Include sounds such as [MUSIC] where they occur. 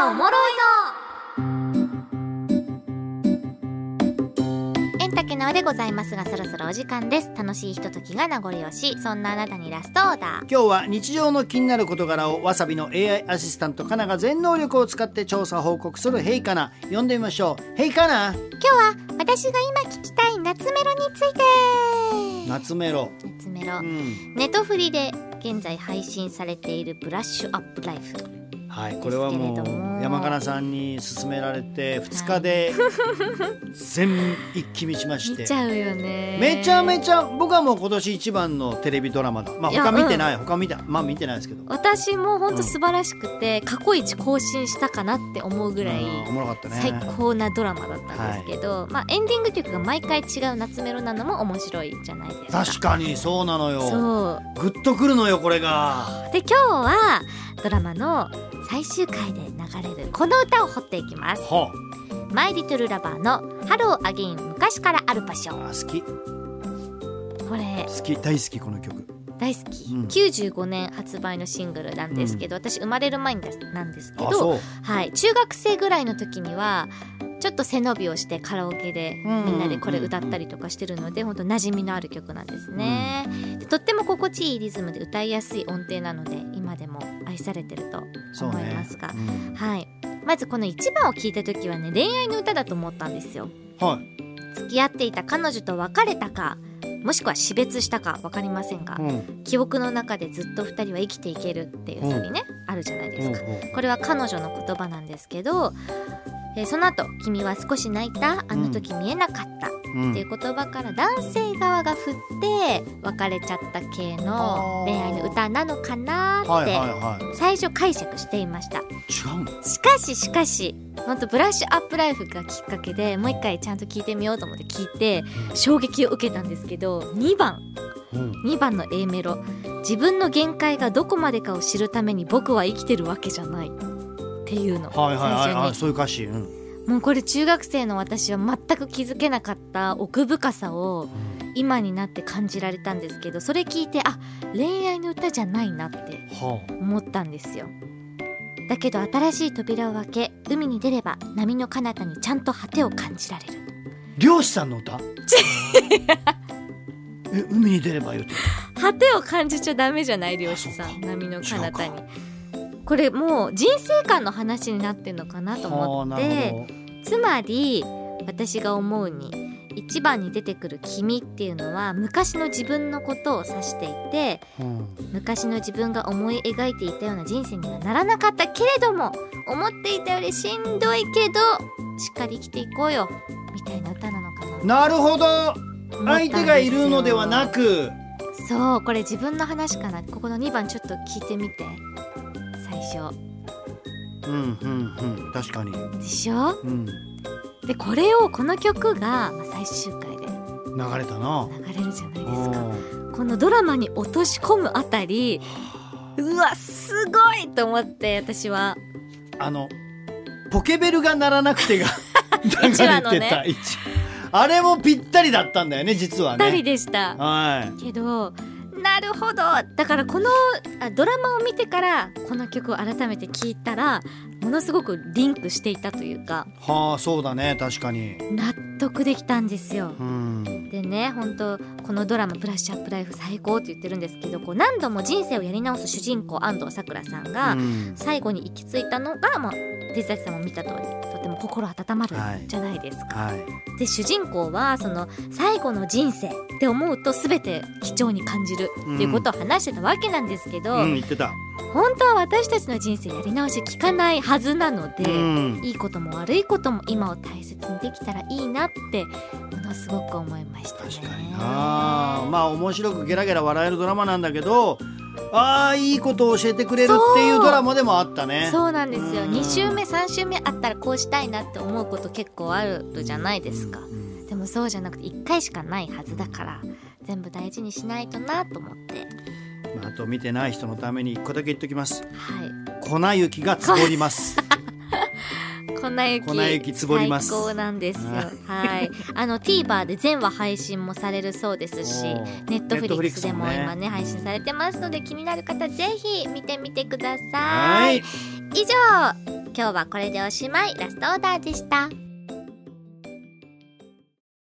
がおもろいの。エンタケナワでございますがそろそろお時間です。楽しいひとときが名残惜しい。そんなあなたにラストオーダー。今日は日常の気になる事柄をわさびの AI アシスタントカナが全能力を使って調査報告する。ヘイカナ呼んでみましょう。ヘイカナ今日は私が今聞きたい夏メロについて。夏メロ。夏メロ、うん。ネトフリで現在配信されているブラッシュアップライフ。はいこれはもですけれども。う山かなさんに勧められて2日で全一気見しまして。見ちゃうよね。めちゃめちゃ僕はもう今年一番のテレビドラマだ。まあ他見てない、他見たまあ見てないですけど。私も本当素晴らしくて、過去一更新したかなって思うぐらい、うんおもろかったね。最高なドラマだったんですけど、まあ、エンディング曲が毎回違う夏メロなのも面白いじゃないですか。確かにそうなのよ。そグッとくるのよこれが。うで今日はドラマの最終回で流れるこの歌を掘っていきます。は「My Little Lover」の「Hello, Again 昔からある場所。あ好き」これ好き。大好きこの曲。大好き、うん。95年発売のシングルなんですけど、私生まれる前になんですけどはい、中学生ぐらいの時にはちょっと背伸びをしてカラオケでうんみんなでこれ歌ったりとかしてるので本当馴染みのある曲なんですね、でとっても心地いいリズムで歌いやすい音程なので今でも愛されてると思いますが、うん。はい。まずこの1番を聞いた時はね恋愛の歌だと思ったんですよ。はい。付き合っていた彼女と別れたかもしくは死別したか分かりませんが、うん。記憶の中でずっと2人は生きていけるっていうサビね、あるじゃないですか、うんこれは彼女の言葉なんですけど、えーその後君は少し泣いた。あの時見えなかった」うんっていう言葉から男性側が振って別れちゃった系の恋愛の歌なのかなはいってはい。は最初解釈していました。しかししかしほんとブラッシュアップライフがきっかけでもう一回ちゃんと聞いてみようと思って聞いて衝撃を受けたんですけど2番。うん。2番の A メロ自分の限界がどこまでかを知るために僕は生きてるわけじゃないっていうの。はいはいはいはい最初そういう歌詞。うん。にもうこれ中学生の私は全く気づけなかった奥深さを今になって感じられたんですけどそれ聞いてあ恋愛の歌じゃないなっては思ったんですよ。だけど新しい扉を開け海に出れば波の彼方にちゃんと果てを感じられる。あ漁師さんの歌？え海に出ればよって。果てを感じちゃダメじゃない漁師さん。波の彼方違にこれもう人生観の話になってんのかなとはあ思ってつまり私が思うに一番に出てくる「君」っていうのは昔の自分のことを指していてうん。昔の自分が思い描いていたような人生にはならなかったけれども思っていたよりしんどいけどしっかり生きていこうよみたいな歌なのかな。なるほど。相手がいるのではなく。そうこれ自分の話かな。ここの2番ちょっと聞いてみて最初。うんうんうん確かに。でしょ？うん。でこれをこの曲がまあ最終回で。流れたな。流れるじゃないですか。うん。このドラマに落とし込むあたりうわすごいと思って私は。あのポケベルが鳴らなくてが [LAUGHS] 流れてた一あれもぴったりだったんだよね実は2人ねでした、はい。けどなるほど。だからこのあドラマを見てからこの曲を改めて聴いたらものすごくリンクしていたというかはあそうだね。確かに。納得できたんですよ。うん。でね本当このドラマ「ブラッシュアップライフ」最高って言ってるんですけどこう何度も人生をやり直す主人公安藤サクラさんがうん。最後に行き着いたのが、まあ、手崎さんも見た通りとても心温まるはいじゃないですか。はいで主人公はその最後の人生って思うと全て貴重に感じるっていうことを話してたわけなんですけど、うん言ってた本当は私たちの人生やり直し聞かないはずなので。うんいいことも悪いことも今を大切にできたらいいなってものすごく思いましたね。確かになまあ面白くゲラゲラ笑えるドラマなんだけどああいいことを教えてくれるっていうドラマでもあったね。そうなんですよ。うん。2週目3週目あったらこうしたいなって思うこと結構あるじゃないですか。うんでもそうじゃなくて1回しかないはずだから全部大事にしないとなと思って。まああと見てない人のために一個だけ言っときます。はい。粉雪が積もります [LAUGHS] 粉雪粉雪積もります。最高なんですよ。はい。はい。あの TVer で全話配信もされるそうですしおー。ネットフリックスでも Netflix 今ね配信されてますので気になる方ぜひ見てみてくださはいい。以上今日はこれでおしまい。ラストオーダーでした